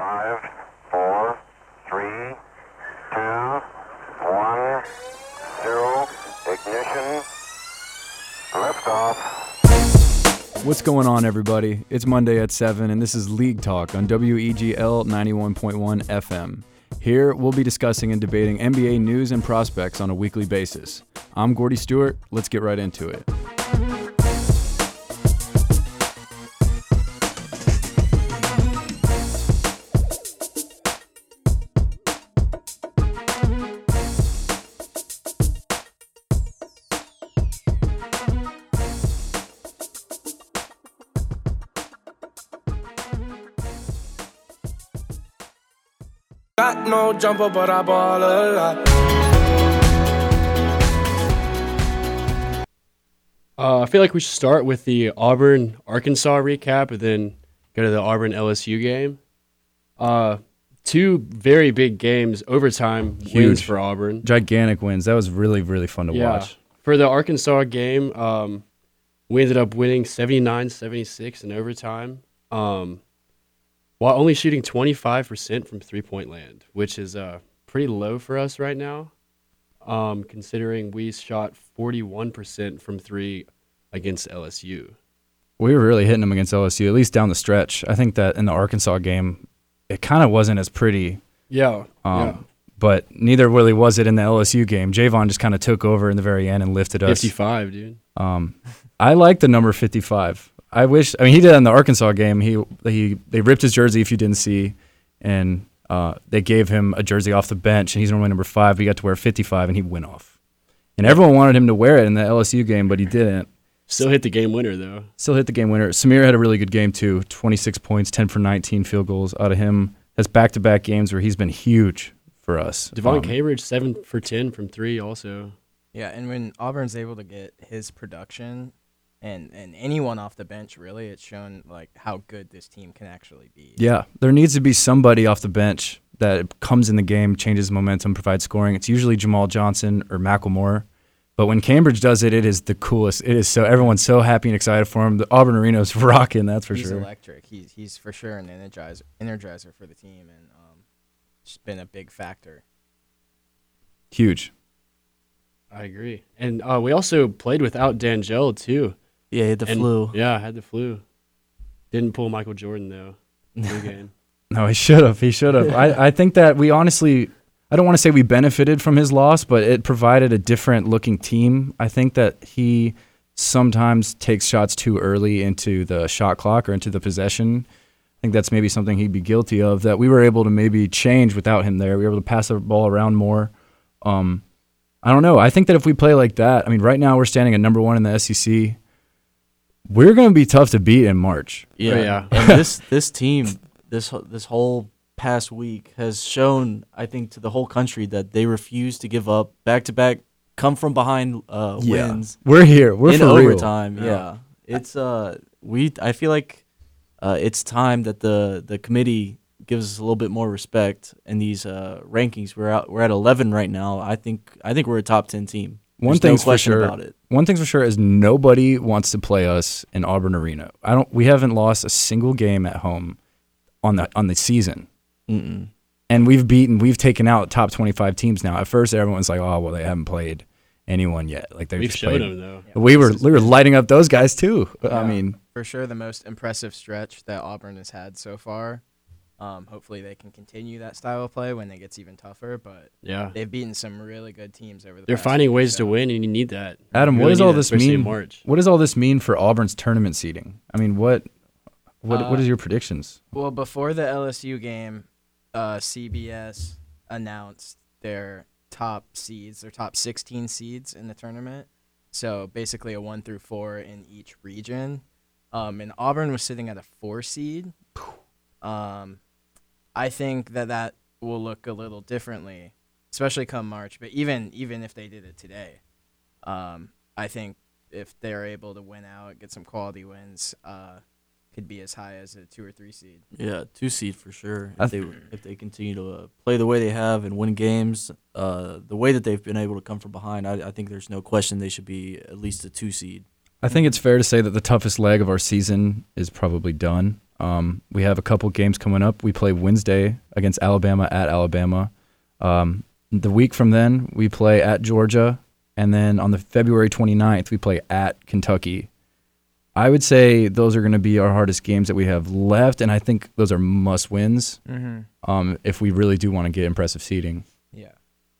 Five, four, three, two, one, zero. Ignition. Liftoff. What's going on, everybody? It's Monday at 7, and this is League Talk on WEGL 91.1 FM. Here, we'll be discussing and debating NBA news and prospects on a weekly basis. I'm Gordy Stewart. Let's get right into it. No jumper, but I ball a lot. Uh, I feel like we should start with the Auburn Arkansas recap and then go to the Auburn LSU game. Uh, two very big games, overtime wins Huge. for Auburn. Gigantic wins. That was really, really fun to Yeah. watch. For the Arkansas game, um, we ended up winning 79 76 in overtime um, while only shooting 25% from three point land, which is uh, pretty low for us right now, um, considering we shot 41% from three against LSU. We were really hitting them against LSU, at least down the stretch. I think that in the Arkansas game, it kind of wasn't as pretty. Yeah. Um, yeah. But neither really was it in the LSU game. J'Von just kind of took over in the very end and lifted us. 55, dude. Um, I like the number 55. I wish. I mean, he did in the Arkansas game. He he they ripped his jersey if you didn't see, and uh, they gave him a jersey off the bench, and he's normally number five. But he got to wear 55, and he went off. And everyone wanted him to wear it in the LSU game, but he didn't. Still hit the game winner though. Still hit the game winner. Samir had a really good game too. 26 points, 10 for 19 field goals out of him. Has back-to-back games where he's been huge for us. Devan Um, Cambridge seven for ten from three also. Yeah, and when Auburn's able to get his production and and anyone off the bench, really, it's shown like how good this team can actually be. Yeah, there needs to be somebody off the bench that comes in the game, changes momentum, provides scoring. It's usually Jamal Johnson or McLemore. But when Cambridge does it, it is the coolest. It is so everyone's so happy and excited for him. The Auburn Arena's rocking, that's for he's sure. electric. He's he's for sure an energizer energizer for the team, and um, just been a big factor. Huge. I agree. And uh, we also played without D'Angelo too. Yeah, he had the And- flu. Yeah, I had the flu. Didn't pull Michael Jordan though. No, he should have. He should have. I, I think that we honestly, I don't want to say we benefited from his loss, but it provided a different looking team. I think that he sometimes takes shots too early into the shot clock or into the possession. I think that's maybe something he'd be guilty of that we were able to maybe change without him there. We were able to pass the ball around more. Um, I don't know. I think that if we play like that, I mean, right now we're standing at number one in the SEC. We're going to be tough to beat in March. Yeah, yeah. and this this team, this this whole past week has shown, I think, to the whole country that they refuse to give up. Back to back, come from behind uh, wins We're here. We're in for real. overtime. Yeah. it's uh, we. I feel like uh, it's time that the the committee gives us a little bit more respect in these uh, rankings. We're out. We're at eleven right now. I think. I think we're a top ten team. One There's thing's no for sure. about it. One thing's for sure is nobody wants to play us in Auburn Arena. I don't. We haven't lost a single game at home on the on the season, Mm-mm. and we've beaten. We've taken out top twenty five teams now. At first, everyone's like, "Oh, well, they haven't played anyone yet." Like they've We've just showed played. him though. We were we were lighting up those guys too. I mean, For sure, the most impressive stretch that Auburn has had so far. Um, hopefully, they can continue that style of play when it gets even tougher. But Yeah. they've beaten some really good teams over the. They're past finding week, ways to win and you need that. Adam, You what does all this mean? March. What does all this mean for Auburn's tournament seeding? I mean, what what what Uh, is your predictions? Well, before the LSU game, uh, CBS announced their top seeds, their top 16 seeds in the tournament. So basically, a one through four in each region. Um, and Auburn was sitting at a four seed. Um, I think that that will look a little differently, especially come March. But even even if they did it today, um, I think if they're able to win out, get some quality wins, uh, could be as high as a two or three seed. Yeah, two seed for sure. I If they if they continue to uh, play the way they have and win games, uh, the way that they've been able to come from behind, I, I think there's no question they should be at least a two seed. I think it's fair to say that the toughest leg of our season is probably done. Um, we have a couple games coming up. We play Wednesday against Alabama at Alabama. Um, the week from then, we play at Georgia. And then on the February 29th, we play at Kentucky. I would say those are going to be our hardest games that we have left. And I think those are must wins Mm-hmm. um, if we really do want to get impressive seeding. Yeah,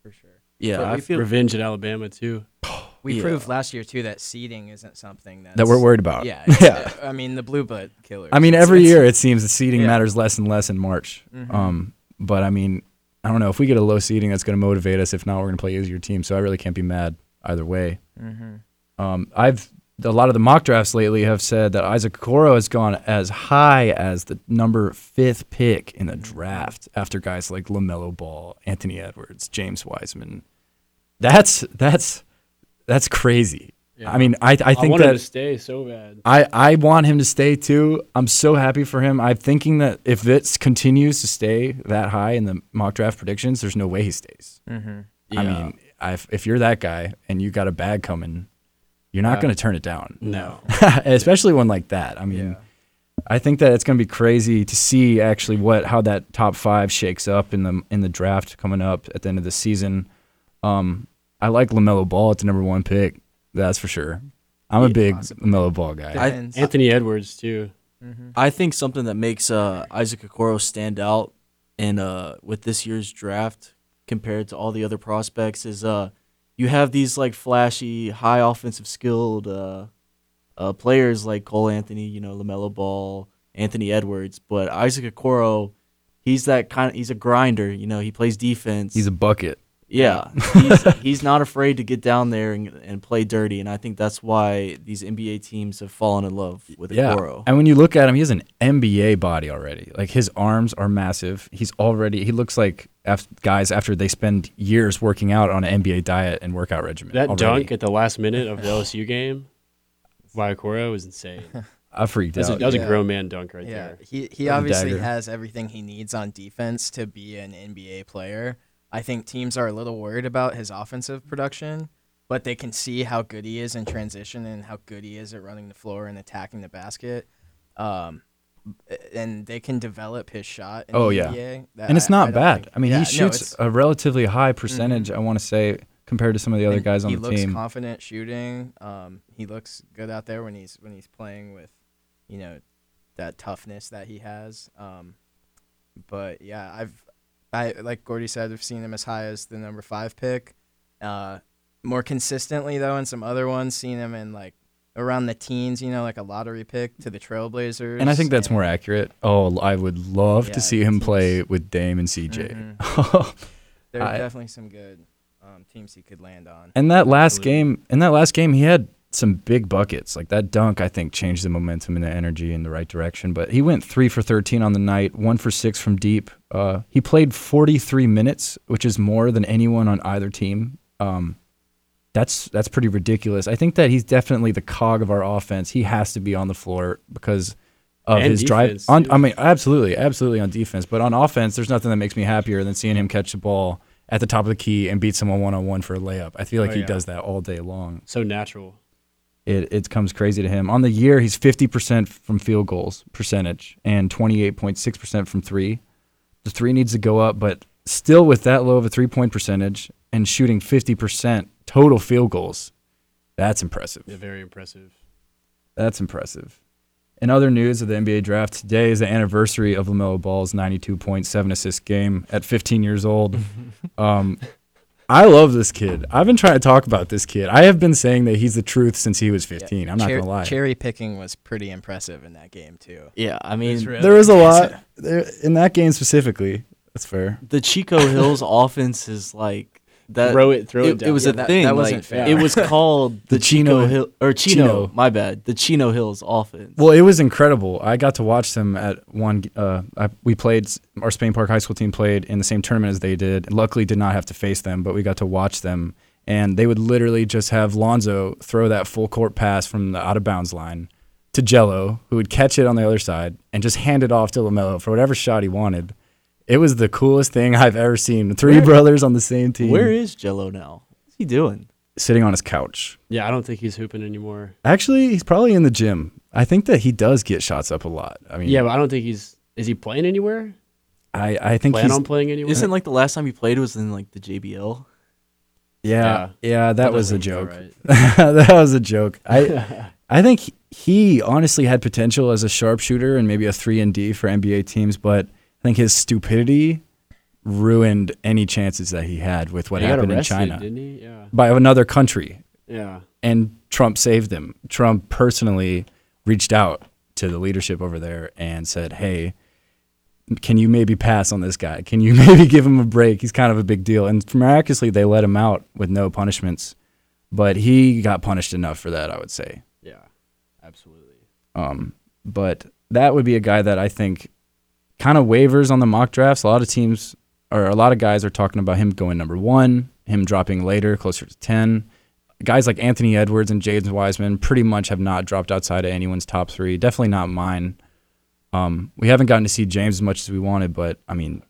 for sure. Yeah, I feel Revenge at Alabama too. We Yeah. proved last year too that seeding isn't something that's, That we're worried about. Yeah, Yeah. I mean the blue blood killers. I mean, every year it seems the seeding Yeah. matters less and less in March. Mhm. Um, but I mean, I don't know if we get a low seeding, that's going to motivate us. If not, we're going to play easier teams. So I really can't be mad either way. Mhm. Um, I've a lot of the mock drafts lately have said that Isaac Okoro has gone as high as the number fifth pick in the draft after guys like Lamelo Ball, Anthony Edwards, James Wiseman. That's that's that's crazy. Yeah. I mean, I I I think want him that to stay so bad. I, I want him to stay too. I'm so happy for him. I'm thinking that if it continues to stay that high in the mock draft predictions, there's no way he stays. Mhm. I mean, I, if you're that guy and you got a bag coming, you're not Yeah. going to turn it down, No. especially one like that. I mean, I think that it's going to be crazy to see actually what how that top five shakes up in the in the draft coming up at the end of the season. Um, I like Lamelo Ball at the number one pick. That's for sure. I'm a Yeah, big possibly. Lamelo Ball guy. I- Depends. Anthony Edwards too. Mhm. I think something that makes uh, Isaac Okoro stand out in uh, with this year's draft compared to all the other prospects is uh, you have these like flashy, high offensive skilled uh, uh, players like Cole Anthony, you know, Lamelo Ball, Anthony Edwards, but Isaac Okoro, he's that kind of he's a grinder. You know, he plays defense. He's a bucket. Yeah, he's, he's not afraid to get down there and, and play dirty, and I think that's why these NBA teams have fallen in love with Yeah. Okoro. And when you look at him, he has an NBA body already. Like his arms are massive. He's already he looks like af- guys after they spend years working out on an NBA diet and workout regimen. That already. dunk at the last minute of the LSU game by Okoro was insane. I freaked That's a, out. that was Yeah. a grown man dunk right Yeah, there. he he obviously dagger. has everything he needs on defense to be an NBA player. I think teams are a little worried about his offensive production, but they can see how good he is in transition and how good he is at running the floor and attacking the basket. Um, and they can develop his shot. In Oh, the yeah. NBA. And it's I- I not bad. think- I mean, Yeah, he shoots it's- a relatively high percentage. I want to say compared to some of the other and guys on the team. he looks confident shooting. Um, he looks good out there when he's when he's playing with, you know, that toughness that he has. Um, but yeah, I've I like Gordy said, I've seen him as high as the number five pick. Uh, more consistently though, in some other ones, seen him in like around the teens. You know, like a lottery pick to the Trailblazers. and I think that's and- more accurate. Oh, I would love Yeah, to see him teams- play with Dame and CJ. Mhm. There are I- definitely some good um, teams he could land on. And that last Absolutely. game, in that last game, he had some big buckets. Like that dunk, I think changed the momentum and the energy in the right direction. But he went three for thirteen on the night, one for six from deep. Uh, he played forty three minutes, which is more than anyone on either team. Um, that's that's pretty ridiculous. I think that he's definitely the cog of our offense. He has to be on the floor because of And his drive. On. I mean, absolutely, absolutely on defense. But on offense, there's nothing that makes me happier than seeing him catch the ball at the top of the key and beat someone one on one for a layup. I feel like Oh, he yeah. does that all day long. So natural. It it comes crazy to him. On the year, he's 50% from field goals percentage and 28.6% from three. The three needs to go up, but still with that low of a three point percentage and shooting 50% total field goals, that's impressive. Yeah, very impressive. That's impressive. In other news of the NBA draft, today is the anniversary of LaMelo Ball's 92.7 assist game at 15 years old. um, I love this kid. I've been trying to talk about this kid. I have been saying that he's the truth since he was 15. I'm not Cher- going to lie. Cherry picking was pretty impressive in that game too. Yeah, I mean, there was a lot there, in that game specifically. That's fair. the Chino Hills offense is like that. throw it, throw it, it, down. it was Yeah, a that- thing. that wasn't fair. It was called the, The Chino- Chino Hill or Chino, Chino. My bad. The Chino Hills offense. Well, it was incredible. I got to watch them at one. Uh, I, we played our Spain Park High School team played in the same tournament as they did. Luckily, did not have to face them, but we got to watch them. And they would literally just have Lonzo throw that full court pass from the out of bounds line to Gelo, who would catch it on the other side and just hand it off to Lamelo for whatever shot he wanted. It was the coolest thing I've ever seen. Three Where- brothers on the same team, Where is Gelo now? What's he doing? sitting on his couch. yeah, I don't think he's hooping anymore. Actually, he's probably in the gym. I think that he does get shots up a lot. I mean, Yeah, but I don't think he's. Is he playing anywhere? I, I think Plan he's on playing anywhere? Isn't like the last time he played was in like the JBL. yeah, yeah, that was a joke. sound that was a joke. I I think he, he honestly had potential as a sharpshooter and maybe a three and D for NBA teams, but I think his stupidity ruined any chances that he had with what He happened in China didn't he? Yeah. by another country. Yeah. and Trump saved him. Trump personally reached out to the leadership over there and said, "Hey, can you maybe pass on this guy? Can you maybe give him a break? He's kind of a big deal." And miraculously, they let him out with no punishments. But he got punished enough for that, I would say. Yeah. Absolutely. Um, but that would be a guy that I think kind of waivers on the mock drafts. A lot of teams or a lot of guys are talking about him going number one, him dropping later, closer to ten. Guys like Anthony Edwards and James Wiseman pretty much have not dropped outside of anyone's top three. Definitely not mine. Um, we haven't gotten to see James as much as we wanted, but I mean,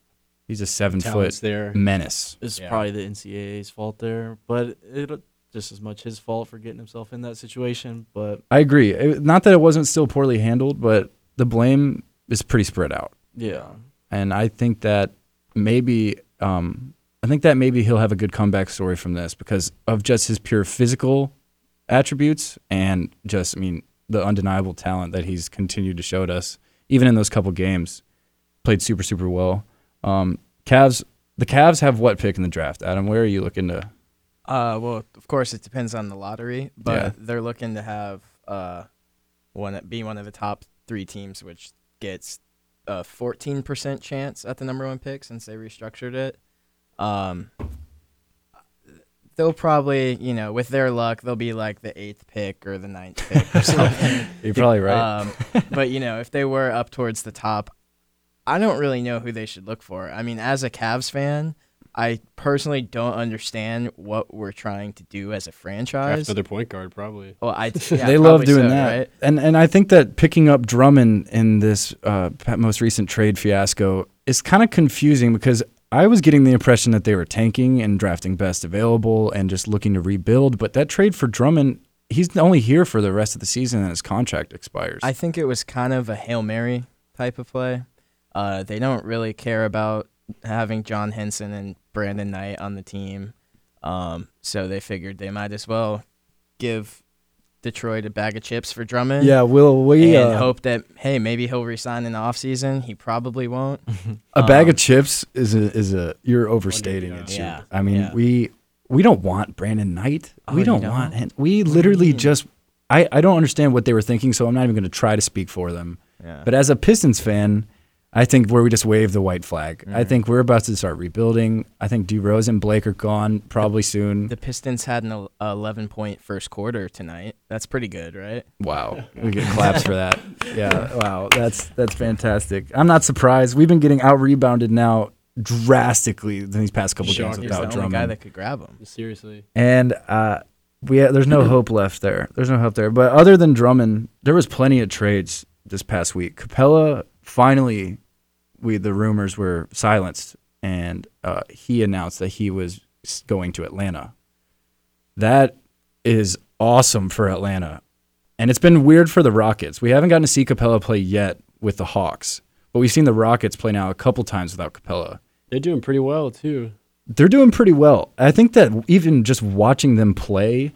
he's a seven Talent's foot there. menace. It's Yeah. probably the NCAA's fault there, but it just as much his fault for getting himself in that situation. But I agree. It- not that it wasn't still poorly handled, but the blame is pretty spread out. Yeah, and I think that maybe um, I think that maybe he'll have a good comeback story from this because of just his pure physical attributes and just I mean the undeniable talent that he's continued to show to us even in those couple games played super super well. Um, Cavs the Cavs have what pick in the draft? Adam, where are you looking to? Uh, well, of course, it depends on the lottery, but Yeah. they're looking to have uh, one be one of the top three teams, which gets a 14% chance at the number one pick since they restructured it. Um, they'll probably, you know, with their luck, they'll be like the eighth pick or the ninth pick or something. You're probably right. Um, but you know, if they were up towards the top, I don't really know who they should look for. I mean, as a Cavs fan, I personally don't understand what we're trying to do as a Draft franchise. another point guard, probably. Well, I yeah, they love doing so, that, right? and and I think that picking up Drummond in this uh, most recent trade fiasco is kind of confusing because I was getting the impression that they were tanking and drafting best available and just looking to rebuild. But that trade for Drummond, he's only here for the rest of the season and his contract expires. I think it was kind of a hail mary type of play. Uh, they don't really care about having John Henson and Brandon Knight on the team, um, so they figured they might as well give Detroit a bag of chips for Drummond. yeah, will we and uh, hope that hey maybe he'll resign in the offseason. He probably won't. a bag um, of chips is a is a you're overstating it. Yeah. I mean Yeah. we we don't want Brandon Knight. Oh, we don't don't? want him. We do you literally just. I, I don't understand what they were thinking, so I'm not even going to try to speak for them. Yeah. But as a Pistons fan, I think where we just wave the white flag. Mm. I think we're about to start rebuilding. I think D Rose and Blake are gone probably soon. the Pistons had an 11 point first quarter tonight. That's pretty good, right? Wow, we get claps for that. Yeah, wow, that's that's fantastic. I'm not surprised. We've been getting out rebounded now drastically in these past couple games Shocking. He's the without only guy Drummond. that could grab him. Seriously. and uh, we there's no hope left there. There's no hope there. But other than Drummond, there was plenty of trades this past week. Capela finally, we the rumors were silenced, and uh, he announced that he was going to Atlanta. That is awesome for Atlanta, and it's been weird for the Rockets. We haven't gotten to see Capela play yet with the Hawks, but we've seen the Rockets play now a couple times without Capela They're doing pretty well, too. they're doing pretty well. I think that even just watching them play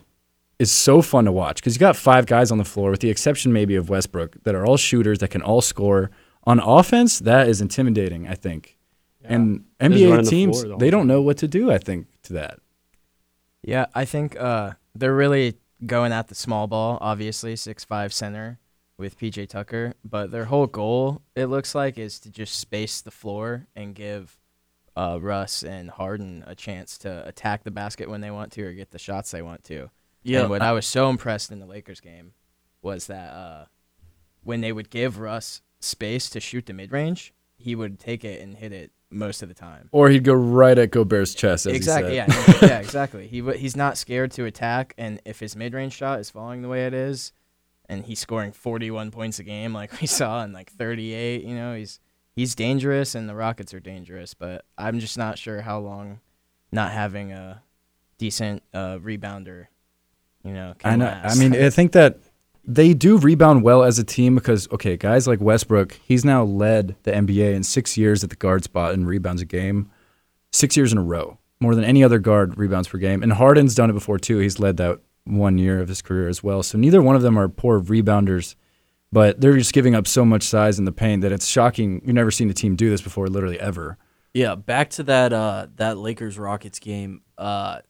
is so fun to watch because you got five guys on the floor, with the exception maybe of Westbrook, that are all shooters that can all score. On offense, that is intimidating. I think, and NBA teams floor the whole they don't know what to do. I think to that. Yeah, I think uh, they're really going at the small ball, obviously, six five center with PJ Tucker. But their whole goal, it looks like, is to just space the floor and give uh, Russ and Harden a chance to attack the basket when they want to or get the shots they want to. yeah. and what I was so impressed in the Lakers game was that uh, when they would give Russ space to shoot the mid range, he would take it and hit it most of the time. Or he'd go right at Gobert's chest. As exactly. He Yeah. yeah. Exactly. He w- he's not scared to attack, and if his mid range shot is falling the way it is, and he's scoring 41 points a game like we saw in like 38, you know, he's he's dangerous, and the Rockets are dangerous. But I'm just not sure how long not having a decent uh, rebounder, you know, can I know. last. I mean, I think that they do rebound well as a team because okay, guys like Westbrook, he's now led the NBA in six years at the guard spot in rebounds a game, six years in a row, more than any other guard rebounds per game. And Harden's done it before too. He's led that one year of his career as well. So neither one of them are poor rebounders, but they're just giving up so much size in the paint that it's shocking. You've never seen a team do this before, literally ever. Yeah, back to that uh, that Lakers Rockets game. Uh,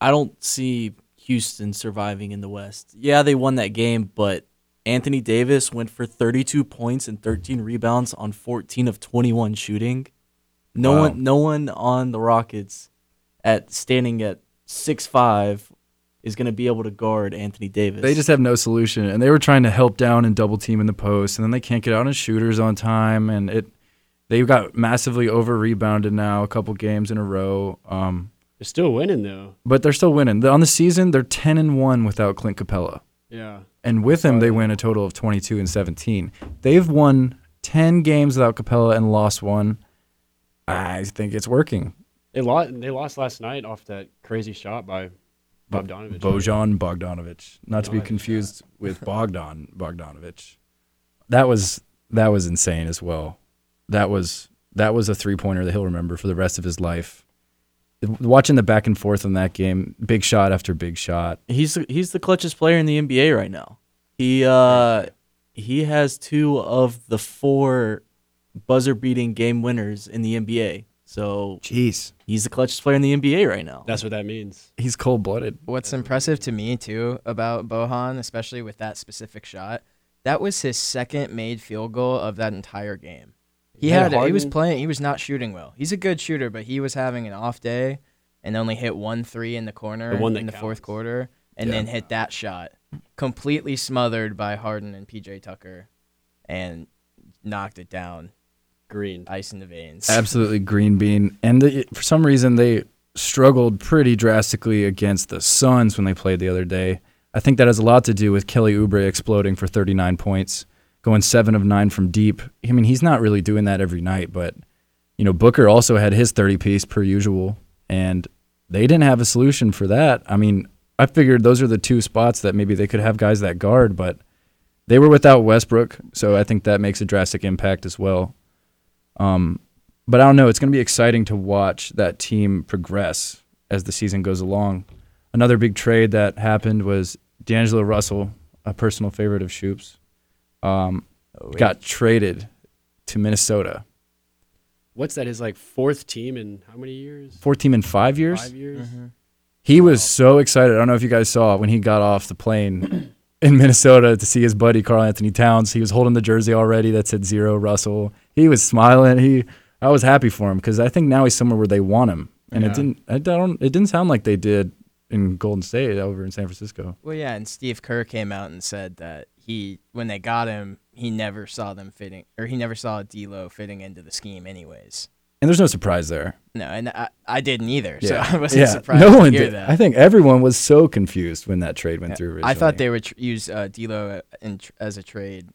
I don't see Houston surviving in the West. Yeah, they won that game, but Anthony Davis went for 32 points and 13 rebounds on 14 of 21 shooting. No Wow. one, no one on the Rockets at standing at six five is going to be able to guard Anthony Davis. They just have no solution, and they were trying to help down and double team in the post, and then they can't get out on shooters on time, and it they got massively over rebounded now a couple games in a row. Um, They're still winning though. but they're still winning. The- On the season, they're ten and one without Clint Capela, Yeah. and with him, they win a total of twenty two and seventeen. They've won ten games without Capela and lost one. I think it's working. They lost. They lost last night off that crazy shot by Bogdanovich. Bojan Bogdanovich, not to be confused with Bogdan Bogdanovich. That was that was insane as well. That was that was a three pointer that he'll remember for the rest of his life. Watching the back and forth in that game, big shot after big shot. He's he's the clutchest player in the NBA right now. He uh he has two of the four buzzer beating game winners in the NBA. So Jeez, he's the clutchest player in the NBA right now. That's what that means. he's cold blooded. What's impressive to me too about Bohan, especially with that specific shot, that was his second made field goal of that entire game. He Yeah, had he was playing he was not shooting well. He's a good shooter, but he was having an off day and only hit one three in the corner The one that in the fourth quarter and then hit that shot. Completely smothered by Harden and PJ Tucker and knocked it down. Green. Ice in the veins. Absolutely green bean. And the, for some reason, they struggled pretty drastically against the Suns when they played the other day. I think that has a lot to do with Kelly Oubre exploding for 39 points, going seven of nine from deep. I mean, he's not really doing that every night, but you know, Booker also had his 30 piece per usual, and they didn't have a solution for that. I mean, I figured those are the two spots that maybe they could have guys that guard, but they were without Westbrook, so I think that makes a drastic impact as well. Um, but I don't know. It's going to be exciting to watch that team progress as the season goes along. Another big trade that happened was D'Angelo Russell, a personal favorite of Shoop's, um, got traded to Minnesota. What's that? His like fourth team in how many years? Four team in five years. Five years. He was so excited. I don't know if you guys saw when he got off the plane in Minnesota to see his buddy Karl-Anthony Towns. He was holding the jersey already that said zero Russell. He was smiling. He, I was happy for him because I think now he's somewhere where they want him, and it didn't. I don't. It didn't sound like they did in Golden State over in San Francisco. Well, yeah, and Steve Kerr came out and said that he, when they got him, he never saw them fitting, or he never saw D'Lo fitting into the scheme, anyways. And there's no surprise there. No, and I, I didn't either, so I wasn't yeah. surprised no to one hear did. that. I think everyone was so confused when that trade went through. Originally. I thought they would tr- use uh, D'Lo in tr- as a trade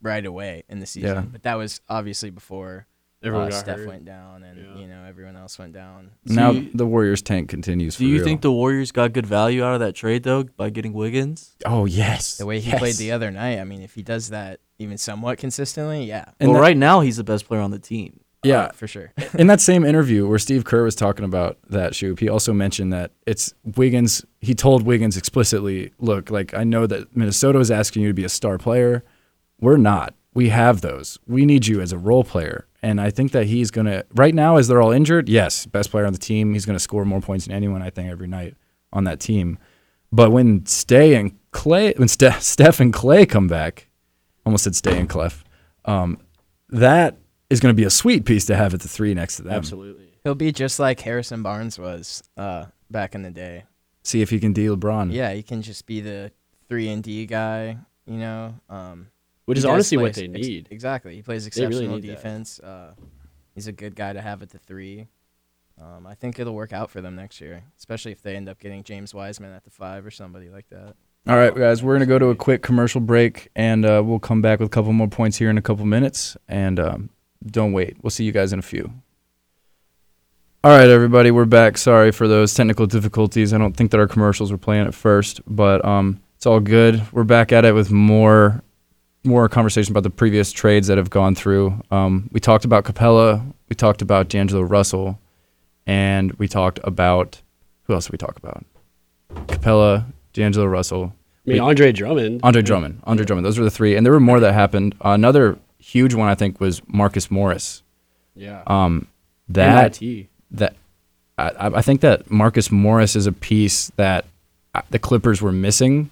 right away in the season, Yeah. but that was obviously before Everyone uh, got Steph hurt. went down and Yeah. you know everyone else went down. now you- the Warriors tank continues. Do for you real. think the Warriors got good value out of that trade though by getting Wiggins? Oh yes, The way he played the other night, I mean, if he does that even somewhat consistently, yeah, And well, that- right now he's the best player on the team. Yeah, uh, for sure. in that same interview where Steve Kerr was talking about that shoot, he also mentioned that it's Wiggins. He told Wiggins explicitly, "Look, like I know that Minnesota is asking you to be a star player. We're not. We have those. We need you as a role player." And I think that he's gonna right now, as they're all injured. Yes, best player on the team. He's gonna score more points than anyone I think every night on that team. But when Stay and Clay, when Ste- Steph and Clay come back, almost said Stay and Clef, um, that is going to be a sweet piece to have at the three next to them. Absolutely. He'll be just like Harrison Barnes was uh, back in the day. See if he can deal LeBron. Yeah, he can just be the three and D guy. You know, um, Which he is honestly play what ex- they ex- need. exactly, he plays They really exceptional defense. Uh, he's a good guy to have at the three. Um, I think it'll work out for them next year, especially if they end up getting James Wiseman at the five or somebody like that. All right, guys, we're going to go to a quick commercial break, and uh, we'll come back with a couple more points here in a couple minutes. And um, don't wait. We'll see you guys in a few. All right, everybody, we're back. Sorry for those technical difficulties. I don't think that our commercials were playing at first, but um, It's all good. We're back at it with more more conversation about the previous trades that have gone through. Um, we talked about Capela, we talked about D'Angelo Russell, and we talked about who else did we talk about? Capela, D'Angelo Russell, I mean, Andre Drummond. Andre Drummond. Andre Drummond. Those were the three, and there were more that happened. another huge one I think was Marcus Morris. Yeah. Um, that MIT. that I, I think that Marcus Morris is a piece that uh, the Clippers were missing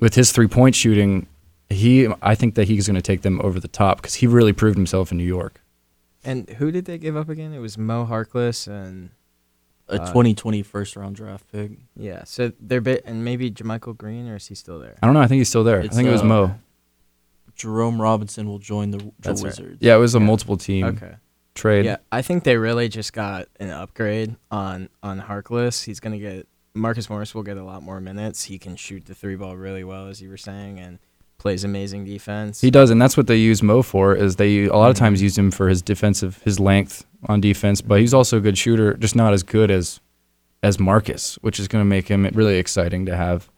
with his three point shooting. He, I think that he's going to take them over the top because he really proved himself in New York. And who did they give up again? It was Mo Harkless and A Uh, 2020 first round draft pick. yeah. So they're bit and maybe JaMychal Green or is he still there? I don't know. I think he's still there. It's, I think it was uh, Mo. Jerome Robinson will join the, the That's right. Wizards. Yeah, it was a yeah. multiple team Okay. trade. Yeah, I think they really just got an upgrade on on Harkless. He's gonna get Marcus Morris will get a lot more minutes. He can shoot the three ball really well, as you were saying, and plays amazing defense. He does, and that's what they use Mo for. Is they a lot of Mhm. times use him for his defensive, his length on defense, but he's also a good shooter, just not as good as as Marcus, which is going to make him really exciting to have.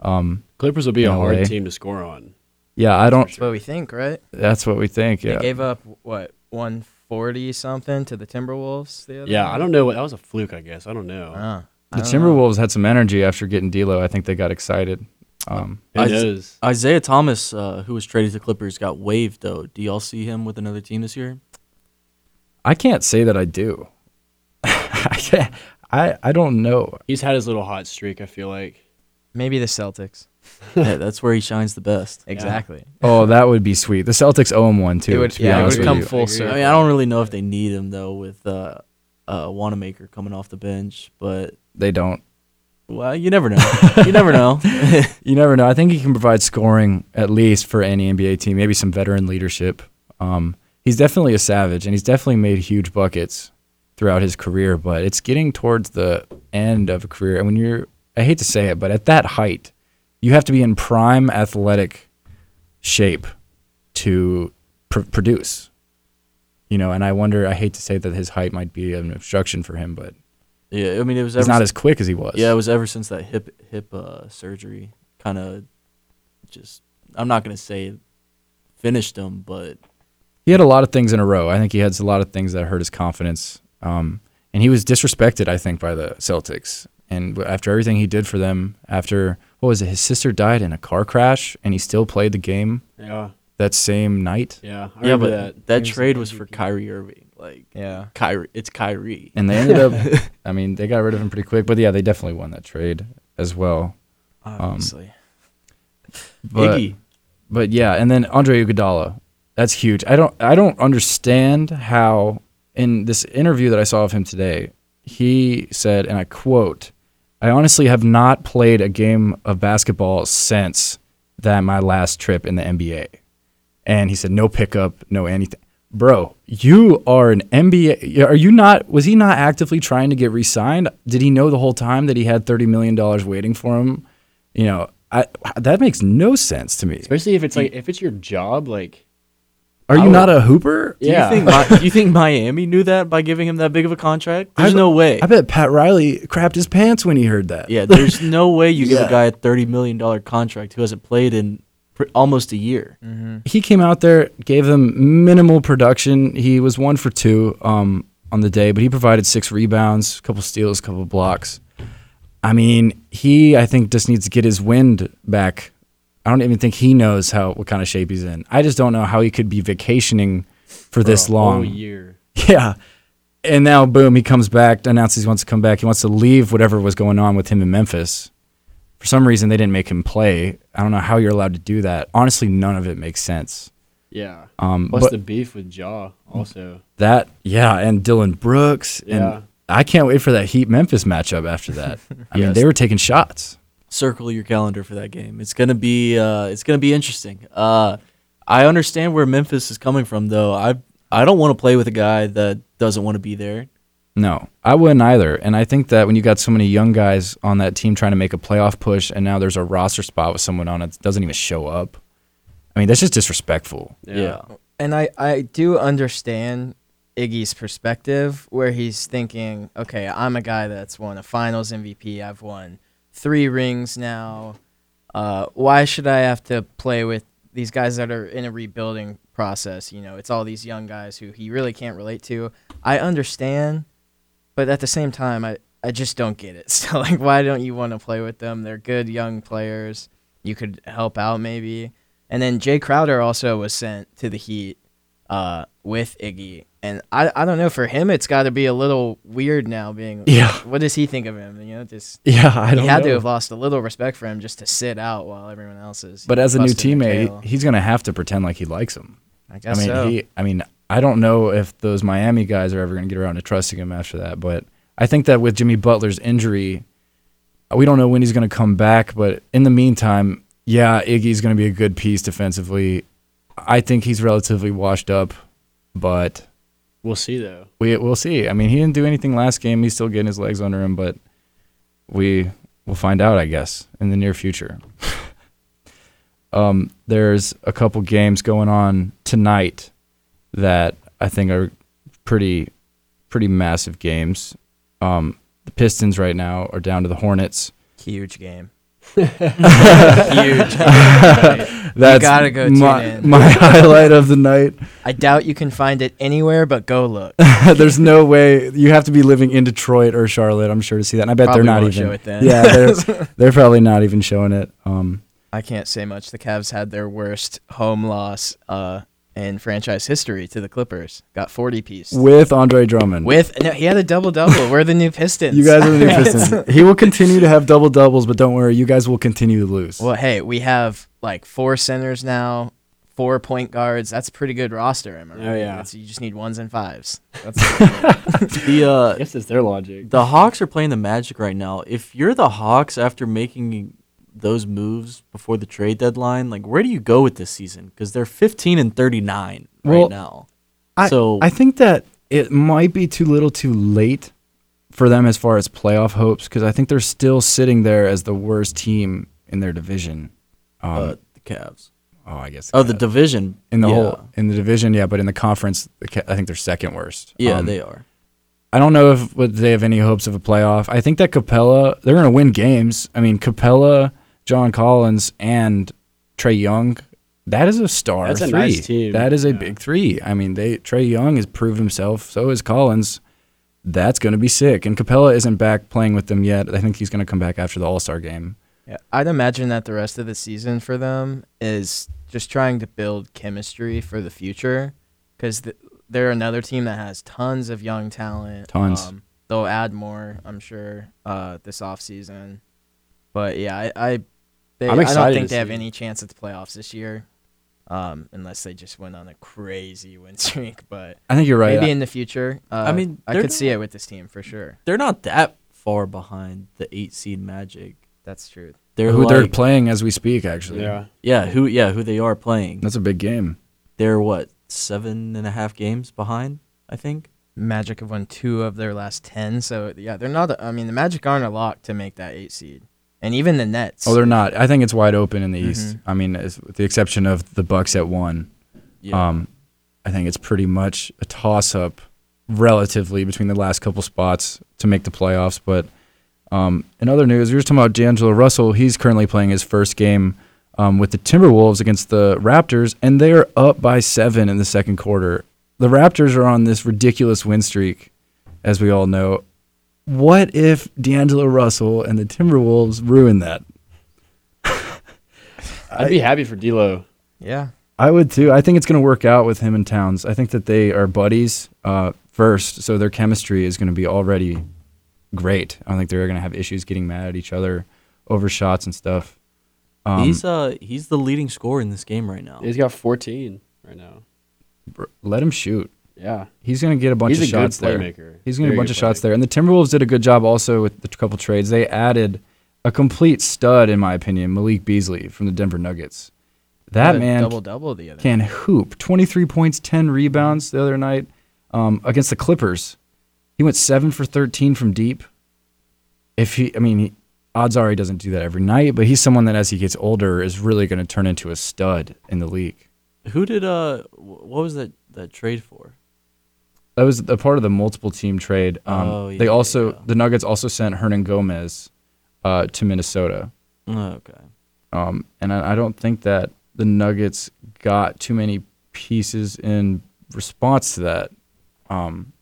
Um, Clippers will be a in hard LA. team to score on. yeah, I don't. That's what we think, right? That's what we think. They Yeah, gave up what one forty something to the Timberwolves the other Yeah, night? I don't know what that was a fluke. I guess I don't know. I the don't know. Timberwolves had some energy after getting D'Lo. I think they got excited. Um, Who I- knows? Isaiah Thomas, uh, who was traded to Clippers, got waived though. Do y'all see him with another team this year? I can't say that I do. I can't. I I don't know. He's had his little hot streak. I feel like. Maybe the Celtics. yeah, that's where he shines the best. Exactly. Oh, that would be sweet. The Celtics owe him one too. It would- to yeah, it would come you. full I circle. I mean, I don't really know if they need him though with uh, uh, Wanamaker coming off the bench, but They don't. Well, you never know. you never know. You never know. I think he can provide scoring at least for any NBA team, maybe some veteran leadership. Um, he's definitely a savage, and he's definitely made huge buckets throughout his career. But it's getting towards the end of a career, and when you're, I hate to say it, but at that height, you have to be in prime athletic shape to pr- produce. You know, and I wonder. I hate to say that his height might be an obstruction for him, but yeah, I mean, it was he's not si- as quick as he was. yeah, it was ever since that hip hip uh, surgery kind of just. I'm not gonna say finished him, but he had a lot of things in a row. I think he had a lot of things that hurt his confidence. Um, and he was disrespected, I think, by the Celtics. And after everything he did for them, after what was it? His sister died in a car crash, and he still played the game Yeah. that same night. Yeah. I yeah, but that. that, trade was for MVP. Kyrie Irving. Like Yeah. Kyrie, it's Kyrie. And they ended up, I mean, they got rid of him pretty quick. But yeah, they definitely won that trade as well. Obviously. Um, but, Iggy. But yeah, and then Andre Iguodala, that's huge. I don't I don't understand how in this interview that I saw of him today, he said, and I quote, "I honestly have not played a game of basketball since that my last trip in the NBA." And he said, "No pickup, no anything." Bro, you are an NBA. Are you not? Was he not actively trying to get re-signed? Did he know the whole time that he had thirty million dollars waiting for him? You know, I, that makes no sense to me. Especially if it's like if it's your job, like Are you would- not a hooper? Do Yeah. you think do you think Miami knew that by giving him that big of a contract? There's I- no way. I bet Pat Riley crapped his pants when he heard that. yeah, there's no way you give Yeah. a guy a thirty million dollar contract who hasn't played in pr- almost a year. mm-hmm. He came out there, gave them minimal production. He was one for two um, on the day, but he provided six rebounds, a couple steals, a couple blocks. I mean, he I think just needs to get his wind back. I don't even think he knows how what kind of shape he's in. I just don't know how he could be vacationing for this a whole long. year. Yeah. And now, boom, he comes back, announces he wants to come back. He wants to leave whatever was going on with him in Memphis. For some reason, they didn't make him play. I don't know how you're allowed to do that. Honestly, none of it makes sense. Yeah. Um, Plus but the beef with Ja also. that, yeah, and Dillon Brooks. Yeah. And I can't wait for that Heat Memphis matchup after that. I mean, they were taking shots. Circle your calendar for that game. It's gonna be uh, it's gonna be interesting. Uh, I understand where Memphis is coming from, though. I I don't want to play with a guy that doesn't want to be there. No, I wouldn't either. And I think that when you got so many young guys on that team trying to make a playoff push, and now there's a roster spot with someone on it that doesn't even show up, I mean, that's just disrespectful. Yeah. And I, I do understand Iggy's perspective where he's thinking, okay, I'm a guy that's won a finals MVP. I've won three rings now. uh, why should I have to play with these guys that are in a rebuilding process? You know, it's all these young guys who he really can't relate to. I understand, but at the same time, I, I just don't get it. So, like, why don't you want to play with them? They're good young players. You could help out maybe. And then Jae Crowder also was sent to the Heat uh, with Iggy. And I, I don't know, for him, it's got to be a little weird now being. Yeah. What does he think of him? You know, just. Yeah, I don't He had to have lost a little respect for him just to sit out while everyone else is. But as a new teammate, he's gonna have to pretend like he likes him. I I guess mean, so. he. I mean, I don't know if those Miami guys are ever gonna get around to trusting him after that. But I think that with Jimmy Butler's injury, we don't know when he's gonna come back. But in the meantime, yeah, Iggy's gonna be a good piece defensively. I think he's relatively washed up, but We'll see though. we we'll see. I mean, he didn't do anything last game. He's still getting his legs under him, but we will find out, I guess, in the near future. um, there's a couple games going on tonight that I think are pretty pretty massive games. Um, the Pistons right now are down to the Hornets. Huge game. Huge. game. That's gotta go tune my, in. my highlight of the night. I doubt you can find it anywhere, but go look. There's no way you have to be living in Detroit or Charlotte. I'm sure to see that. And I bet Probably they're not won't even. show it then. Yeah, they're, they're probably not even showing it. Um, I can't say much. The Cavs had their worst home loss uh, in franchise history to the Clippers. Got 40 piece. with Andre Drummond. With no, he had a double double. We're the new Pistons. you guys are the new Pistons. he will continue to have double doubles, but don't worry, you guys will continue to lose. Well, hey, we have like four centers now, four point guards. That's a pretty good roster. Am I right? Oh, yeah. That's- you just need ones and fives. That's The uh, I guess it's their logic. the Hawks are playing the Magic right now. If you're the Hawks after making those moves before the trade deadline, like where do you go with this season? Because they're 15 and 39 Well, right now. I, so I think that it might be too little too late for them as far as playoff hopes because I think they're still sitting there as the worst team in their division. Um, uh, the Cavs. oh, I guess. Oh, the uh, division in the yeah. whole in the division, yeah, but in the conference, I think they're second worst. Yeah, Um, they are. I don't know if they have any hopes of a playoff. I think that Capela, they're going to win games. I mean, Capela, John Collins, and Trae Young. That is a star That's a three. nice team, That is a yeah. big three. I mean, they Trae Young has proved himself. So is Collins. That's going to be sick. And Capela isn't back playing with them yet. I think he's going to come back after the All Star game. Yeah, I'd imagine that the rest of the season for them is just trying to build chemistry for the future, because th- they're another team that has tons of young talent. Tons. Um, they'll add more, I'm sure, uh, this off season. But yeah, I I, they, I'm I don't think they have any chance at the playoffs this year, um, unless they just went on a crazy win streak. But I think you're right. maybe in the future, uh, I mean, I they're could see it with this team for sure. They're not that far behind the eight seed Magic. That's true. They're who they're playing as we speak, actually. Yeah. yeah, who yeah, who they are playing. That's a big game. They're what seven and a half games behind, I think. Magic have won two of their last ten, so yeah, they're not. I mean, the Magic aren't a lock to make that eight seed, and even the Nets. Oh, they're not. I think it's wide open in the East. Mhm. I mean, as, with the exception of the Bucks at one. Yeah. Um, I think it's pretty much a toss up relatively between the last couple spots to make the playoffs. But um, in other news, we were just talking about D'Angelo Russell. He's currently playing his first game um, with the Timberwolves against the Raptors, and they are up by seven in the second quarter. The Raptors are on this ridiculous win streak, as we all know. What if D'Angelo Russell and the Timberwolves ruin that? I'd be happy for D'Lo. yeah, I would too. I think it's going to work out with him and Towns. I think that they are buddies uh, first, so their chemistry is going to be already great. I don't think they're going to have issues getting mad at each other over shots and stuff. Um, he's uh he's the leading scorer in this game right now. He's got 14 right now. br- let him shoot. Yeah. He's going to get a bunch He's of a shots good there. playmaker. He's going to get a bunch of shots there. And the Timberwolves did a good job also with the couple trades. They added a complete stud, in my opinion, Malik Beasley from the Denver Nuggets. That man double double the other. can hoop. 23 points, 10 rebounds the other night um, against the Clippers. He went 7 for 13 from deep. If he, I mean, he, odds are he doesn't do that every night, but he's someone that as he gets older is really going to turn into a stud in the league. Who did uh what was that that trade for? That was a part of the multiple team trade. Um, Oh, they also, yeah. the Nuggets also sent Hernangomez uh, to Minnesota. Okay. Um, and I, I don't think that the Nuggets got too many pieces in response to that, um,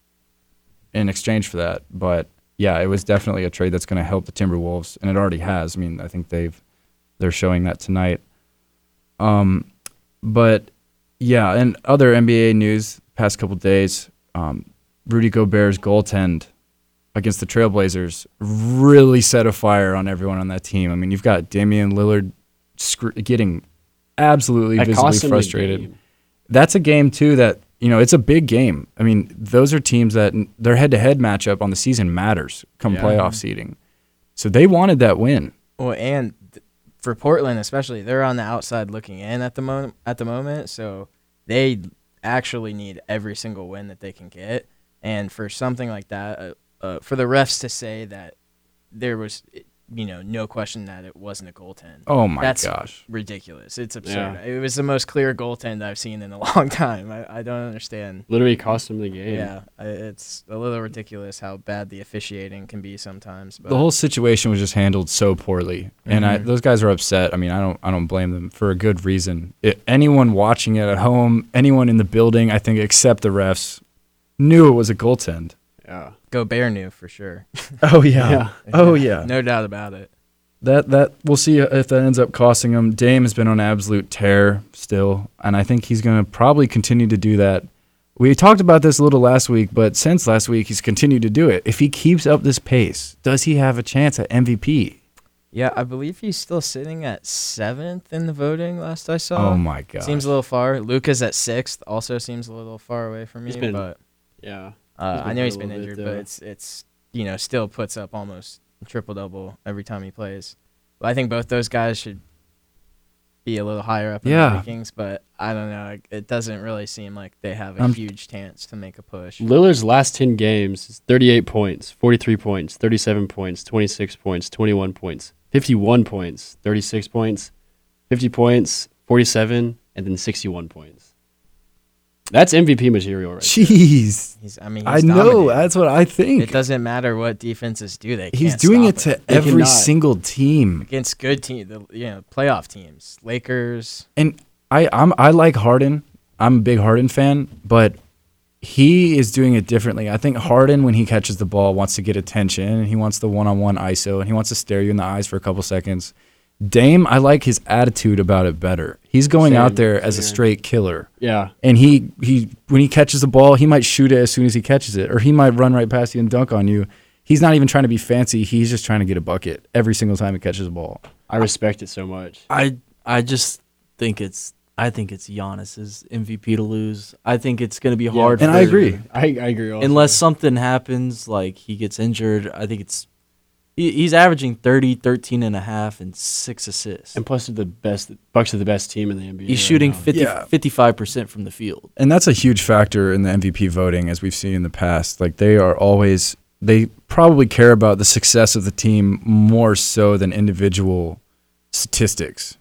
in exchange for that. But yeah, it was definitely a trade that's going to help the Timberwolves, and it already has. I mean, I think they've they're showing that tonight. Um, but yeah, and other NBA news past couple days, um, Rudy Gobert's goaltend against the Trailblazers really set a fire on everyone on that team. I mean, you've got Damian Lillard scr- getting absolutely That visibly cost him the frustrated. That's a game too that you know it's a big game. I mean, those are teams that their head-to-head matchup on the season matters come Yeah. playoff seeding. So they wanted that win. Well, and th- for Portland especially, they're on the outside looking in at the moment. At the moment, so they actually need every single win that they can get. And for something like that, uh, uh, for the refs to say that there was, you know, no question that it wasn't a goaltend. Oh my That's gosh. ridiculous. It's absurd. Yeah. It was the most clear goaltend I've seen in a long time. I, I don't understand. Literally cost him the game. Yeah, it's a little ridiculous how bad the officiating can be sometimes. But the whole situation was just handled so poorly, and I, Mhm. those guys are upset. I mean, I don't, I don't blame them for a good reason. It, anyone watching it at home, anyone in the building, I think, except the refs, knew it was a goaltend. Yeah. Gobert knew for sure. Oh Yeah. oh yeah. no doubt about it. That that we'll see if that ends up costing him. Dame has been on absolute tear still, and I think he's going to probably continue to do that. We talked about this a little last week, but since last week he's continued to do it. If he keeps up this pace, does he have a chance at MVP? Yeah, I believe he's still sitting at seventh in the voting. Last I saw. oh my god. Seems a little far. Luka's at sixth. Also seems a little far away from me. He's been but Yeah. Uh, I know he's been little bit, injured, but it's it's you know still puts up almost triple double every time he plays. But I think both those guys should be a little higher up in Yeah. the rankings. But I don't know. It- It doesn't really seem like they have a I'm- huge chance to make a push. Lillard's last 10 games is 38 points, 43 points, 37 points, 26 points, 21 points, 51 points, 36 points, 50 points, 47, and then 61 points. That's MVP material right there. Jeez. He's, I mean, I he's know. That's what I think. It doesn't matter what defenses do; they He's can't doing it stop to every single team. against good team, the you know playoff teams, Lakers. And I I'm I like Harden. I'm a big Harden fan, but he is doing it differently. I think Harden when he catches the ball wants to get attention and he wants the one-on-one ISO and he wants to stare you in the eyes for a couple seconds. Dame, I like his attitude about it better. He's going out there as a straight killer. Yeah. And he he when he catches the ball, he might shoot it as soon as he catches it, or he might run right past you and dunk on you. He's not even trying to be fancy. He's just trying to get a bucket every single time he catches a ball. I respect it so much. I I just think it's I think it's Giannis's MVP to lose. I think it's going to be hard. And for, I agree. I, I agree. Also. Unless something happens, like he gets injured, I think it's he, he's averaging 30, 13 and a half, and six assists. And plus, they're the best. Bucks are the best team in the NBA. He's right shooting now. 50, Yeah. 55% from the field. And that's a huge factor in the MVP voting, as we've seen in the past. Like they are always, they probably care about the success of the team more so than individual statistics.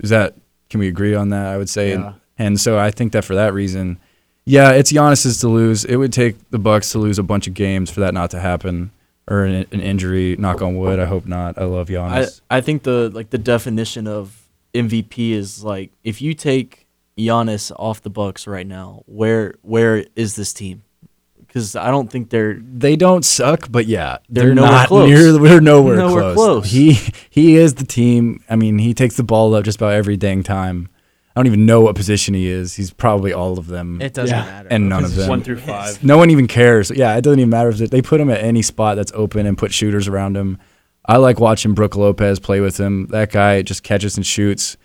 Is that? Can we agree on that? I would say, Yeah. and, and so I think that for that reason, yeah, it's Giannis's to lose. It would take the Bucks to lose a bunch of games for that not to happen, or an, an injury. Knock on wood. I hope not. I love I, Giannis. I think the like the definition of MVP is like if you take Giannis off the Bucks right now, where where is this team? Because I don't think they're they don't suck, but yeah, They're they're, nowhere not close. near. They're nowhere, Nowhere close. close. He he is the team. I mean, he takes the ball up just about every dang time. I don't even know what position he is. He's probably all of them. It doesn't Yeah. matter. And none of them. one through five. no one even cares. Yeah, it doesn't even matter if they- they put him at any spot that's open and put shooters around him. I like watching Brook Lopez play with him. That guy just catches and shoots,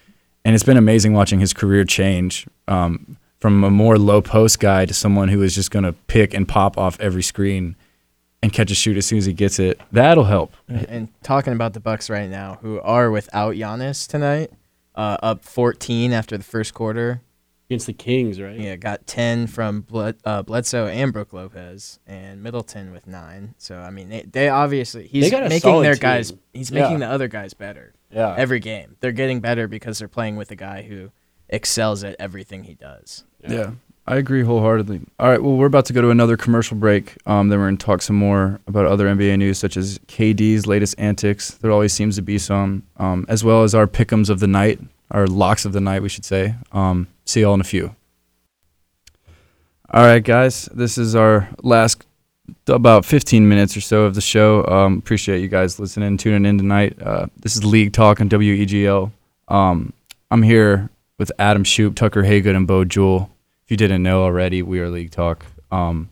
and it's been amazing watching his career change um, from a more low post guy to someone who is just going to pick and pop off every screen and catch a shoot as soon as he gets it. That'll help. And talking about the Bucks right now, who are without Giannis tonight, uh, up 14 after the first quarter. against the Kings, right? Yeah, got 10 from Bled, uh, Bledsoe and Brook Lopez, and Middleton with nine. So I mean, they, they obviously he's got a making their team. guys. He's Yeah. making the other guys better Yeah. every game. They're getting better because they're playing with a guy who excels at everything he does. Yeah. I agree wholeheartedly. All right, well, we're about to go to another commercial break. Um, then we're going to talk some more about other NBA news, such as KD's latest antics. There always seems to be some, um, as well as our pickums of the night, our locks of the night, we should say. Um, see y'all in a few. All right, guys, this is our last about 15 minutes or so of the show. Um, appreciate you guys listening, tuning in tonight. Uh, this is League Talk on WEGL. Um, I'm here with Adam Shoop, Tucker Haygood, and Bo Jewell. You didn't know already, we are League Talk. Um,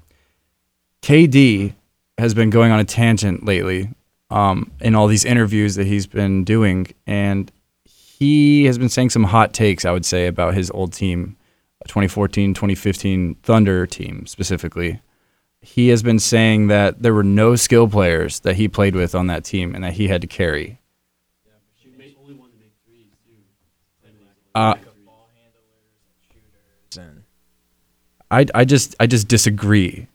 KD has been going on a tangent lately um, in all these interviews that he's been doing, and he has been saying some hot takes, I would say, about his old team, 2014 2015 Thunder team specifically. He has been saying that there were no skill players that he played with on that team and that he had to carry. Uh, And I, I just I just disagree.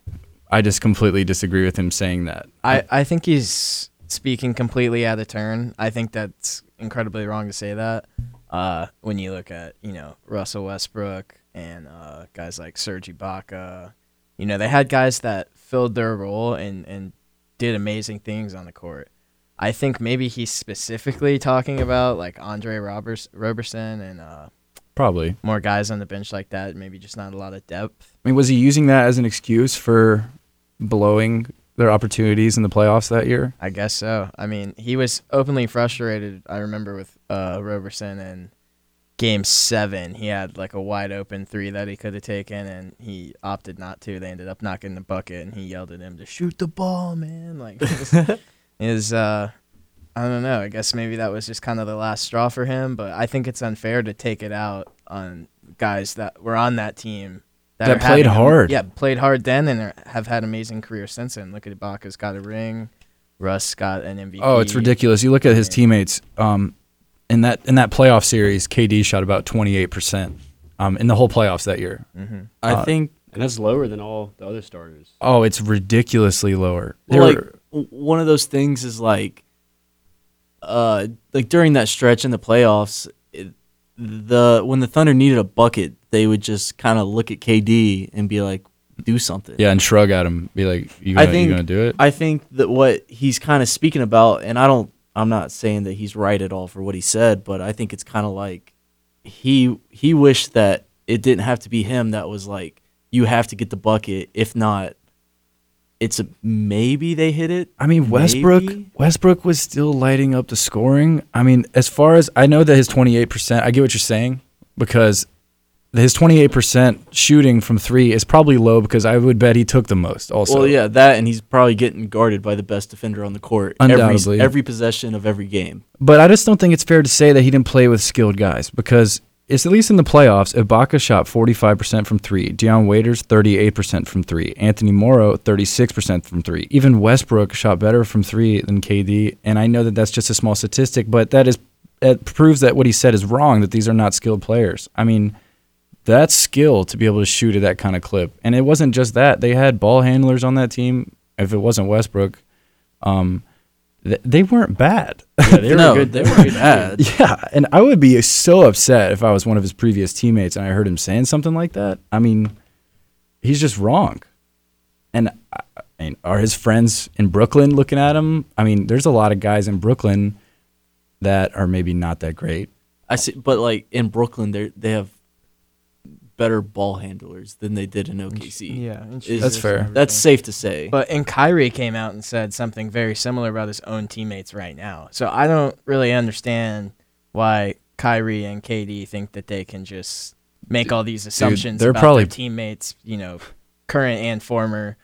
I just completely disagree with him saying that. I, I think he's speaking completely out of turn. I think that's incredibly wrong to say that. Uh, when you look at you know Russell Westbrook and uh, guys like Serge Ibaka, you know they had guys that filled their role and and did amazing things on the court. I think maybe he's specifically talking about like Andre Roberson and uh, Probably. more guys on the bench like that. Maybe just not a lot of depth. I mean, was he using that as an excuse for blowing their opportunities in the playoffs that year? I guess so. I mean, he was openly frustrated. I remember with uh, Roberson in Game Seven, he had like a wide open three that he could have taken, and he opted not to. They ended up knocking the bucket, and he yelled at him to shoot the ball, man. Like, is uh, I don't know. I guess maybe that was just kind of the last straw for him. But I think it's unfair to take it out on guys that were on that team. That are played having- hard. Yeah, played hard then, and are, have had amazing careers since then. Look at Ibaka's got a ring. Russ got an MVP. Oh, it's ridiculous. You look at his teammates. Um, in that in that playoff series, KD shot about twenty eight percent. Um, in the whole playoffs that year. hmm I Uh, think and that's lower than all the other starters. Oh, it's ridiculously lower. Well, like one of those things is like uh like during that stretch in the playoffs it, the when the thunder needed a bucket they would just kind of look at KD and be like do something. Yeah, and shrug at him, be like, "You I gonna, think- you gonna do it?" I think that what he's kind of speaking about and I don't I'm not saying that he's right at all for what he said but I think it's kind of like he he wished that it didn't have to be him that was like you have to get the bucket. If not it's a maybe they hit it I mean, Westbrook. Maybe? Westbrook was still lighting up the scoring. I mean, as far as I know, that his twenty eight percent. I get what you're saying because his twenty eight percent shooting from three is probably low because I would bet he took the most. Also, well, yeah, that and he's probably getting guarded by the best defender on the court Undoubtedly. every, every possession of every game. But I just don't think it's fair to say that he didn't play with skilled guys because it's at least in the playoffs. Ibaka shot 45% from three. Dion Waiters 38% from three. Anthony Morrow 36% from three. Even Westbrook shot better from three than KD. And I know that that's just a small statistic, but that is it proves that what he said is wrong. That these are not skilled players. I mean. That's skill to be able to shoot at that kind of clip, and it wasn't just that. They had ball handlers on that team. If it wasn't Westbrook, um, th- they weren't bad. Yeah, they were no, good. they weren't bad. Yeah, and I would be so upset if I was one of his previous teammates and I heard him saying something like that. I mean, he's just wrong. And I I mean, are his friends in Brooklyn looking at him? I mean, there's a lot of guys in Brooklyn that are maybe not that great. I see, but like in Brooklyn, they they have better ball handlers than they did in OKC. Yeah, Is- That's fair. That's safe to say. But and Kyrie came out and said something very similar about his own teammates right now. So I don't really understand why Kyrie and KD think that they can just make all these assumptions they're about probably- their teammates, you know, current and former.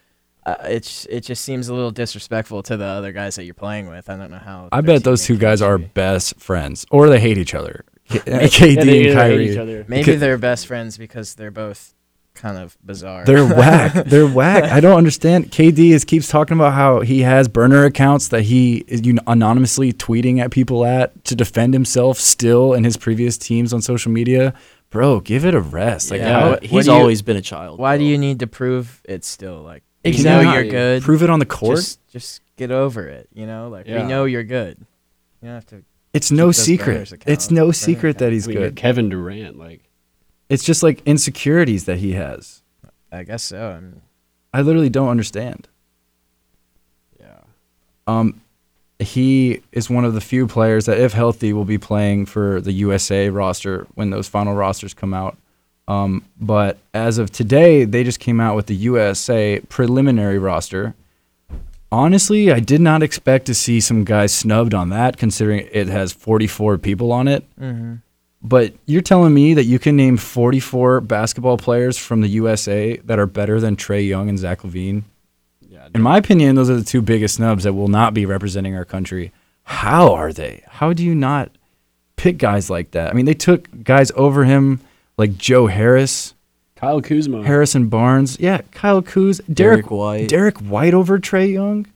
Uh, it's it just seems a little disrespectful to the other guys that you're playing with. I don't know how. I bet those two teammate guys are best friends, or they hate each other. K- KD Yeah, they and either hate Kyrie. each other. Maybe Could- they're best friends because they're both kind of bizarre. They're whack. They're whack. I don't understand. KD is keeps talking about how he has burner accounts that he is you know, anonymously tweeting at people at to defend himself still in his previous teams on social media. Bro, give it a rest. Like, yeah, how, he's you- always been a child. Why do you need to prove it still? Like we Exactly. know you're good. prove it on the court. Just, just get over it. You know, like we know you're good. You don't have to. It's no secret. It's no burner secret that he's I mean, good. Kevin Durant, like It's just like insecurities that he has. I guess so. I mean, I literally don't understand. Yeah. Um, he is one of the few players that, if healthy, will be playing for the USA roster when those final rosters come out. Um, but as of today, they just came out with the USA preliminary roster. Honestly, I did not expect to see some guys snubbed on that, considering it has 44 people on it. Mm-hmm. But you're telling me that you can name 44 basketball players from the USA that are better than Trae Young and Zach LaVine? Yeah. In my opinion, those are the two biggest snubs that will not be representing our country. How are they? How do you not pick guys like that? I mean, they took guys over him like Joe Harris, Kyle Kuzma. Harrison Barnes, yeah, Kyle Kuz, Derrick, Derrick White. Derrick White over Trae Young,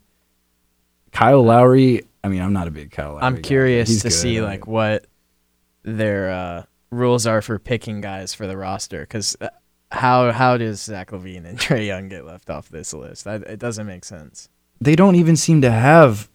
Kyle Lowry. I mean, I'm not a big Kyle Lowry. I'm curious He's to good. see like what their uh, rules are for picking guys for the roster. Because how how does Zach LaVine and Trae Young get left off this list? That, it doesn't make sense. they don't even seem to have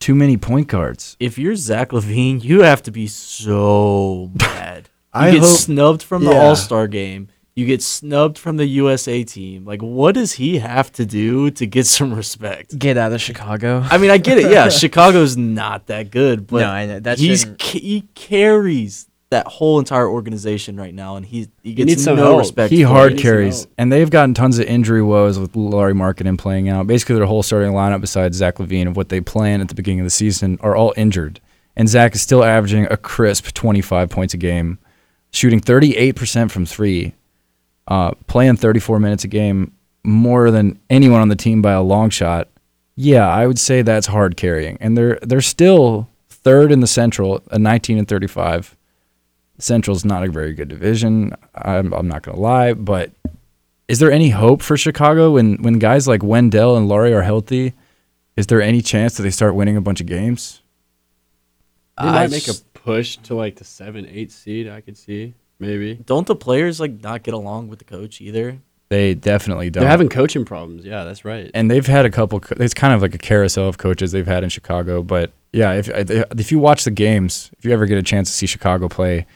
too many point guards. If you're Zach LaVine, you have to be so bad. You I get hope- snubbed from the Yeah. All Star game. You get snubbed from the USA team. Like, what does he have to do to get some respect? Get out of Chicago. I mean, I get it. Yeah, Chicago's not that good, but No, I know. That he's shouldn't- he carries that whole entire organization right now, and he he gets needs no help. respect. He hard it. needs some carries, and they've gotten tons of injury woes with Lauri Markkanen playing out. Basically, their whole starting lineup, besides Zach LaVine, of what they plan at the beginning of the season, are all injured. And Zach is still averaging a crisp 25 points a game, shooting 38% from three, uh, playing 34 minutes a game, more than anyone on the team by a long shot. Yeah, I would say that's hard carrying, and they're they're still third in the Central a 19 and 35. Central's not a very good division. I'm, I'm not going to lie, but is there any hope for Chicago when, when guys like Wendell and Lauri are healthy? Is there any chance that they start winning a bunch of games? They I might make a push to like the seven, eight seed. I could see maybe. Don't the players like not get along with the coach either? They definitely don't. They're having coaching problems. Yeah, that's right. and they've had a couple. co- It's kind of like a carousel of coaches they've had in Chicago. But yeah, if if you watch the games, if you ever get a chance to see Chicago play,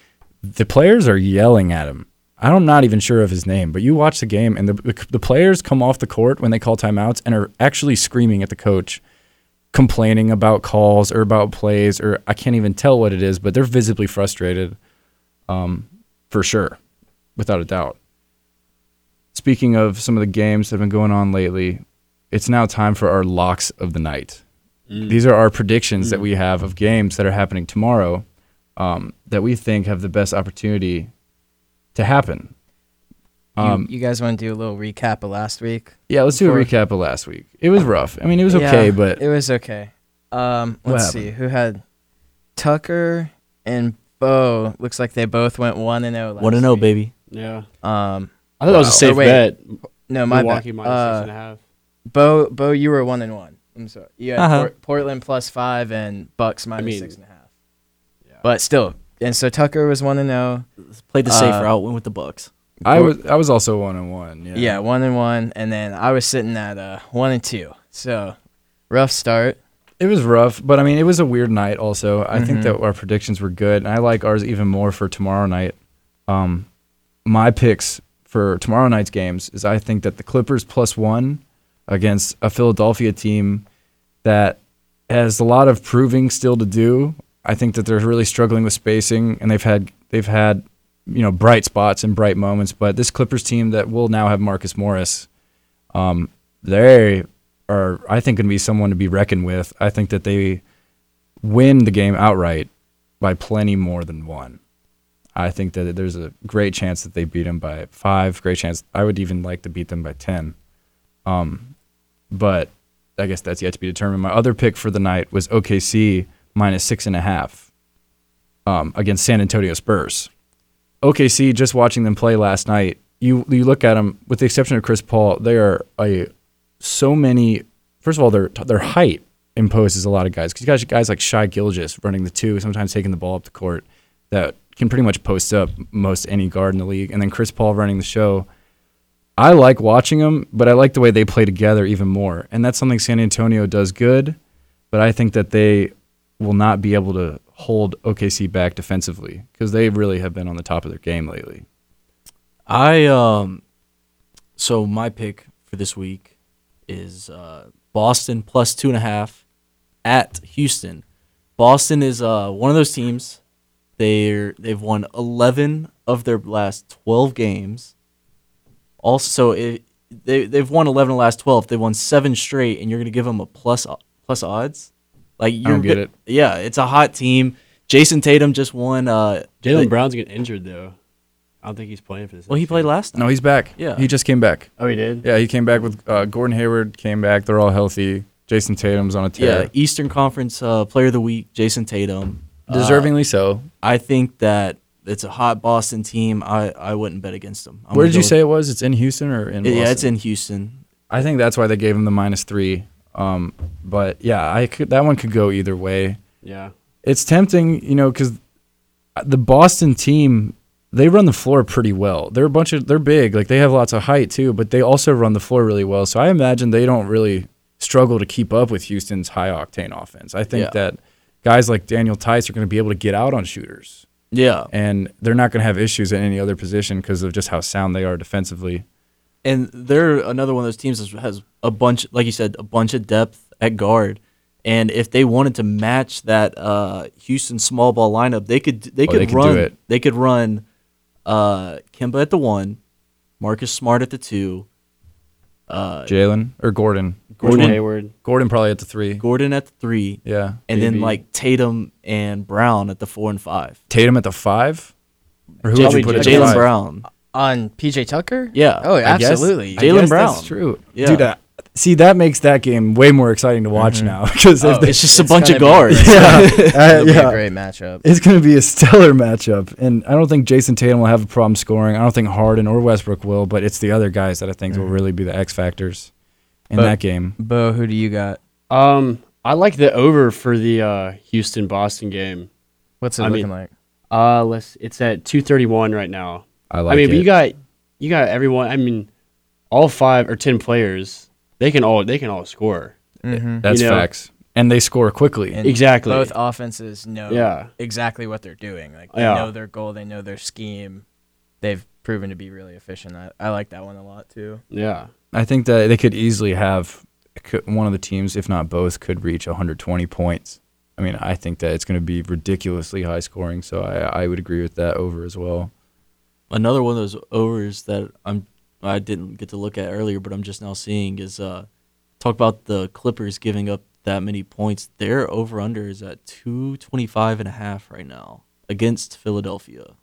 the players are yelling at him. I'm not even sure of his name, but you watch the game, and the the, the players come off the court when they call timeouts and are actually screaming at the coach, complaining about calls or about plays, or I can't even tell what it is, but they're visibly frustrated, um, for sure, without a doubt. Speaking of some of the games that have been going on lately, it's now time for our locks of the night. These are our predictions that we have of games that are happening tomorrow um, that we think have the best opportunity to happen. You, Um, you guys want to do a little recap of last week? yeah, let's do a recap of last week. It was rough. I mean, it was Yeah, okay, but it was okay. Um, let's see who had Tucker and Bo. Looks like they both went one and zero. Want to know, baby? yeah, Um, I thought that was a Wow. safe Or wait, bet. no, my Milwaukee bad. minus six Uh, and a half. Bo, Bo, you were one and one. I'm sorry. You had Uh-huh. Port- Portland plus five and Bucks minus mean, six and a half. Yeah. But still, and so Tucker was one and zero. Played the safe Uh, route, went with the Bucks. I was I was also one and one. Yeah. Yeah. one and one, and then I was sitting at uh one and two. So rough start. It was rough, but I mean, it was a weird night. Also, I think Mhm. that our predictions were good, and I like ours even more for tomorrow night. Um, my picks for tomorrow night's games is I think that the Clippers plus one against a Philadelphia team that has a lot of proving still to do. I think that they're really struggling with spacing, and they've had they've had you know bright spots and bright moments, but this Clippers team that will now have Marcus Morris, um, they are I think going to be someone to be reckoned with. I think that they win the game outright by plenty more than one. I think that there's a great chance that they beat them by five. Great chance. I would even like to beat them by ten. Um, but I guess that's yet to be determined. My other pick for the night was OKC minus six and a half um, against San Antonio Spurs. OKC, just watching them play last night, you you look at them with the exception of Chris Paul, they are a so many. First of all, their their height imposes a lot of guys because you got guys like Shai Gilgeous running the two, sometimes taking the ball up the court that can pretty much post up most any guard in the league, and then Chris Paul running the show. I like watching them, but I like the way they play together even more, and that's something San Antonio does good. But I think that they will not be able to hold OKC back defensively because they really have been on the top of their game lately. I um, So my pick for this week is uh, Boston plus two and a half at Houston. Boston is uh, one of those teams. They're they've won eleven of their last twelve games. Also, it, they they've won eleven of the last twelve. They won seven straight, and you're gonna give them a plus plus odds. Like you don't get it. Yeah, it's a hot team. Jayson Tatum just won. Uh, Jaylen Brown's getting injured though. I don't think he's playing for this. Well, he played last time. No, he's back. Yeah. he just came back. Oh, he did. Yeah, he came back with uh, Gordon Hayward. Came back. They're all healthy. Jayson Tatum's on a tear. Yeah, Eastern Conference uh, Player of the Week, Jayson Tatum. Uh, deservingly so. I think that it's a hot Boston team. I, I wouldn't bet against them. I'm Where did you say it was? It's in Houston or in? with- Yeah, it's Boston? in Houston. I think that's why they gave him the minus three. Um, but yeah, I could that one could go either way. Yeah. It's tempting, you know, because the Boston team they run the floor pretty well. They're a bunch of they're big, like they have lots of height too, but they also run the floor really well. So I imagine they don't really struggle to keep up with Houston's high octane offense. I think Yeah. that guys like Daniel Theis are going to be able to get out on shooters, Yeah, and they're not going to have issues at any other position because of just how sound they are defensively. and they're another one of those teams that has a bunch, like you said, a bunch of depth at guard. And if they wanted to match that uh, Houston small ball lineup, they could they Oh, could they could do run they could run uh, Kemba at the one, Marcus Smart at the two, uh, Jaylen or Gordon. Gordon, Gordon- Hayward. Gordon probably at the three. Gordon at the three, Yeah. and then Maybe. like Tatum and Brown at the four and five. Tatum at the five? Or who would Probably you put at Jaylen the Jaylen five? Brown. On PJ Tucker? Yeah, Oh, I guess- absolutely. I Jaylen guess Brown. That's true. Yeah. Dude, uh, see, that makes that game way more exciting to watch now because Oh, it's just a It's bunch of gonna be- guards. yeah, uh, It'll be a yeah. great matchup. It's going to be a stellar matchup. And I don't think Jayson Tatum will have a problem scoring. I don't think Harden or Westbrook will, but it's the other guys that I think will really be the X factors in But- that game. Bo, who do you got? Um, I like the over for the uh, Houston Boston game. What's it I looking mean, like? Uh, let's. It's at two thirty one right now. I like I mean, it. but you got you got everyone. I mean, all five or ten players. They can all they can all score. Mm-hmm. That's you know- facts. And they score quickly. And Exactly. Both offenses know Yeah. exactly what they're doing. Like they Yeah. know their goal, they know their scheme. They've proven to be really efficient. I, I like that one a lot too. Yeah. I think that they could easily have one of the teams, if not both, could reach 120 points. I mean, I think that it's going to be ridiculously high scoring, so I, I would agree with that over as well. Another one of those overs that I'm I didn't get to look at earlier, but I'm just now seeing is uh talk about the Clippers giving up that many points. Their over under is at 225 and a half right now against Philadelphia.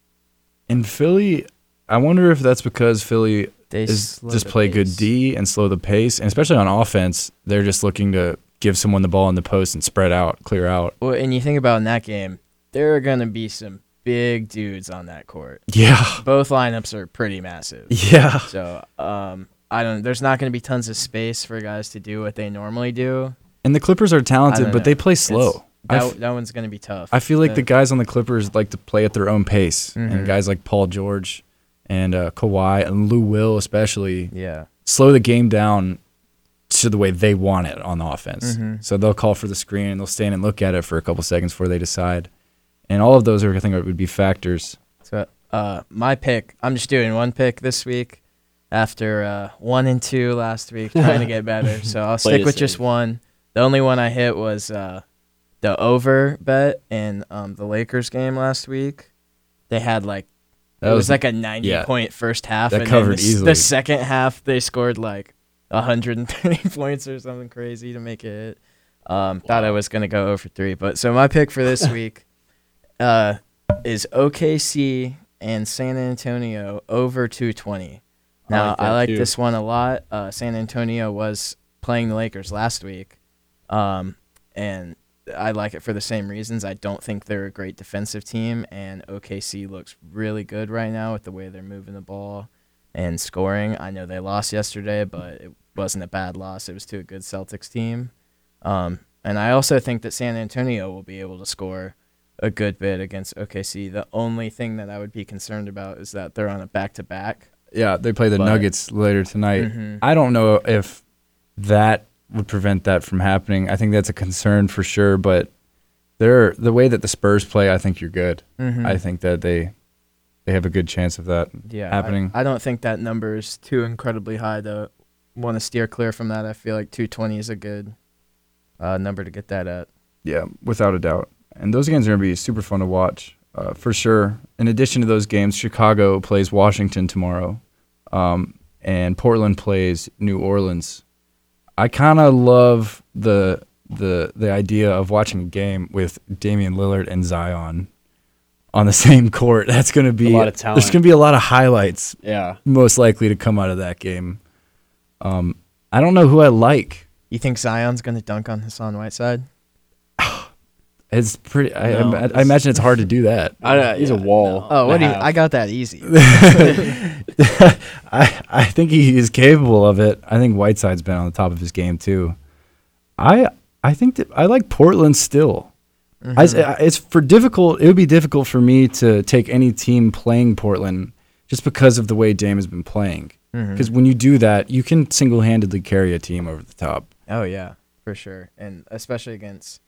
In Philly, I wonder if that's because Philly They is just the play good. D and slow the pace, and especially on offense, they're just looking to give someone the ball in the post and spread out, clear out. Well, and you think about in that game, there are gonna be some big dudes on that court. Yeah, Both lineups are pretty massive. yeah. So um, I don't. There's not gonna be tons of space for guys to do what they normally do. And the Clippers are talented, but know. they play slow. That, f- that one's gonna be tough. I feel like the The- guys on the Clippers like to play at their own pace, Mhm. and guys like Paul George and uh, Kawhi and Lou Will especially Yeah. slow the game down to the way they want it on the offense. Mhm. So they'll call for the screen and they'll stand and look at it for a couple seconds before they decide. And all of those are, I think, would be factors. So uh, my pick. I'm just doing one pick this week after uh, one and two last week, trying to get better. So I'll stick with just one. The only one I hit was uh, the over bet in um, the Lakers game last week. They had like That it was, was- like a 90 yeah. point first half. That and covered the, easily. The second half, they scored like 130 points or something crazy to make it. hit. Um, Thought I was gonna go over three, but so my pick for this week uh, is OKC and San Antonio over 220. I Now like I like this one a lot. Uh, San Antonio was playing the Lakers last week, um, and I like it for the same reasons. I don't think they're a great defensive team, and OKC looks really good right now with the way they're moving the ball and scoring. I know they lost yesterday, but it wasn't a bad loss. It was to a good Celtics team. Um, and I also think that San Antonio will be able to score a good bit against OKC. The only thing that I would be concerned about is that they're on a back to back. Yeah, they play the But- Nuggets later tonight. Mhm. I don't know if that would prevent that from happening. I think that's a concern for sure, but they're the way that the Spurs play, I think you're good. Mhm. I think that they they have a good chance of that. yeah, happening. I, I don't think that number is too incredibly high to want to steer clear from that. I feel like 220 is a good uh, number to get that at. Yeah, without a doubt. And those games are going to be super fun to watch, uh, for sure. In addition to those games, Chicago plays Washington tomorrow, um, and Portland plays New Orleans. I kind of love the the the idea of watching a game with Damian Lillard and Zion on the same court. That's going to be a lot of talent. There's going to be a lot of highlights Yeah. most likely to come out of that game. Um, I don't know who I like. You think Zion's going to dunk on Hassan Whiteside? It's pretty. I, No, I, I it's- imagine it's hard to do that. I, he's a wall. Oh, what do you? I got that easy. I I think he is capable of it. I think Whiteside's been on the top of his game too. I I think that I like Portland still. I s- I- it's for difficult. It would be difficult for me to take any team playing Portland just because of the way Dame has been playing. Mm-hmm. Because when you do that, you can single-handedly carry a team over the top. Oh yeah, for sure, and especially against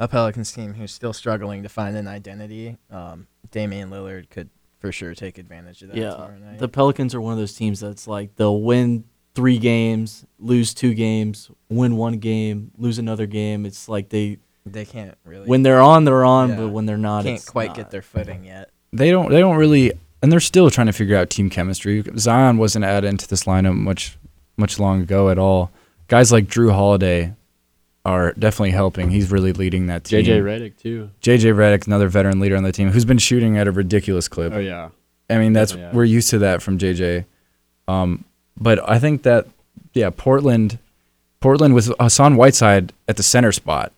a Pelicans team who's still struggling to find an identity. Um, Damian Lillard could for sure take advantage of that Yeah, tomorrow night. the Pelicans are one of those teams that's like they'll win three games, lose two games, win one game, lose another game. It's like they they can't really when they're on, they're on, Yeah. but when they're not, can't it's quite not. get their footing yet. They don't. They don't really, and they're still trying to figure out team chemistry. Zion wasn't added into this lineup much, much long ago at all. Guys like Jrue Holiday are definitely helping. He's really leading that team. JJ Redick too. JJ Redick, another veteran leader on the team, who's been shooting at a ridiculous clip. Oh yeah. I mean, that's Yeah. we're used to that from JJ. Um, but I think that yeah, Portland, Portland with Hassan Whiteside at the center spot,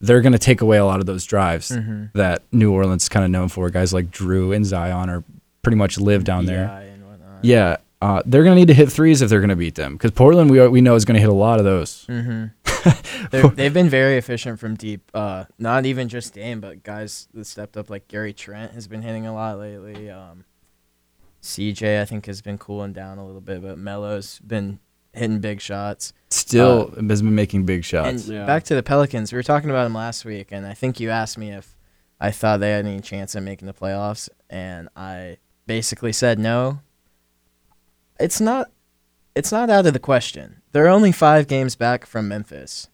they're going to take away a lot of those drives that New Orleans kind of known for. Guys like Jrue and Zion are pretty much live down there. BI and whatnot. Yeah, uh, they're going to need to hit threes if they're going to beat them because Portland we we know is going to hit a lot of those. They're, they've been very efficient from deep. Uh, not even just Dame, but guys that stepped up like Gary Trent has been hitting a lot lately. Um, CJ I think has been cooling down a little bit, but Melo's been hitting big shots. Still has been making big shots. And Yeah. back to the Pelicans, we were talking about them last week, and I think you asked me if I thought they had any chance of making the playoffs, and I basically said no. It's not. It's not out of the question. They're only five games back from Memphis,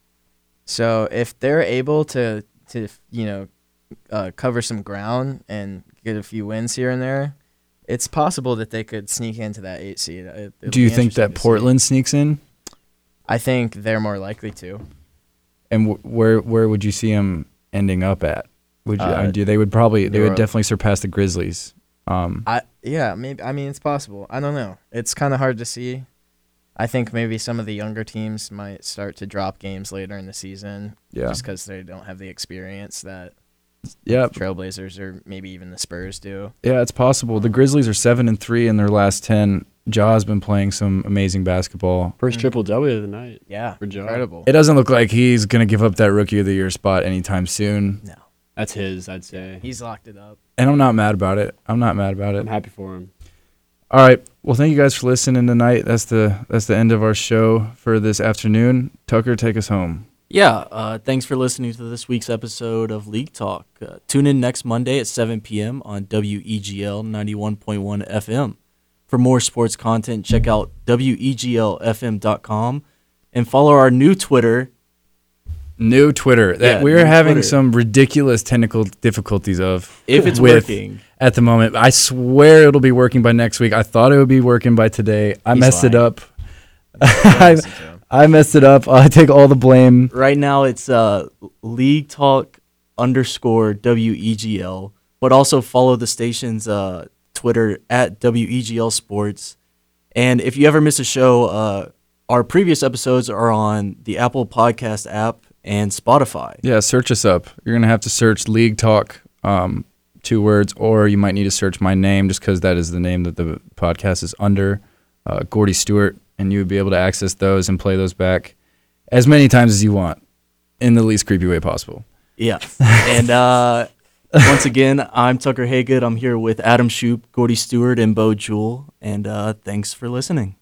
so if they're able to to you know uh, cover some ground and get a few wins here and there, it's possible that they could sneak into that eight seed. It- it'll Do you think that to see. Portland sneaks in? I think they're more likely to. And wh- where where would you see them ending up at? Would you? I Uh, mean, they would probably they would definitely surpass the Grizzlies. Um, I yeah, maybe I mean it's possible. I don't know. It's kind of hard to see. I think maybe some of the younger teams might start to drop games later in the season yeah, just because they don't have the experience that yeah, Trailblazers or maybe even the Spurs do. yeah. It's possible. The Grizzlies are seven and three in their last ten. Ja's been playing some amazing basketball. First triple W of the night. Yeah, For Ja. incredible. It doesn't look like he's gonna give up that Rookie of the Year spot anytime soon. no, That's his, I'd say. he's locked it up. And I'm not mad about it. I'm not mad about it. I'm happy for him. All right. Well, thank you guys for listening tonight. That's the that's the end of our show for this afternoon. Tucker, take us home. Yeah, uh, thanks for listening to this week's episode of League Talk. Uh, tune in next Monday at 7 p.m. on WEGL 91.1 FM. For more sports content, check out WEGLFM.com and follow our new Twitter. New Twitter that Yeah, we're new having Twitter. some ridiculous technical difficulties of If it's working. at the moment. I swear it'll be working by next week. I thought it would be working by today. I He's messed it up. I, Listen to him. I messed it up. I take all the blame. Right now, it's uh, League Talk underscore WEGL, but also follow the station's uh, Twitter at WEGL Sports. And if you ever miss a show, uh, our previous episodes are on the Apple Podcast app and Spotify. Yeah, search us up. You're gonna have to search League Talk, um, two words, or you might need to search my name just because that is the name that the podcast is under, uh, Gordy Stewart, and you would be able to access those and play those back as many times as you want in the least creepy way possible. Yeah. and uh, once again, I'm Tucker Haygood. I'm here with Adam Shoup, Gordy Stewart, and Bo Jewell. And uh, thanks for listening.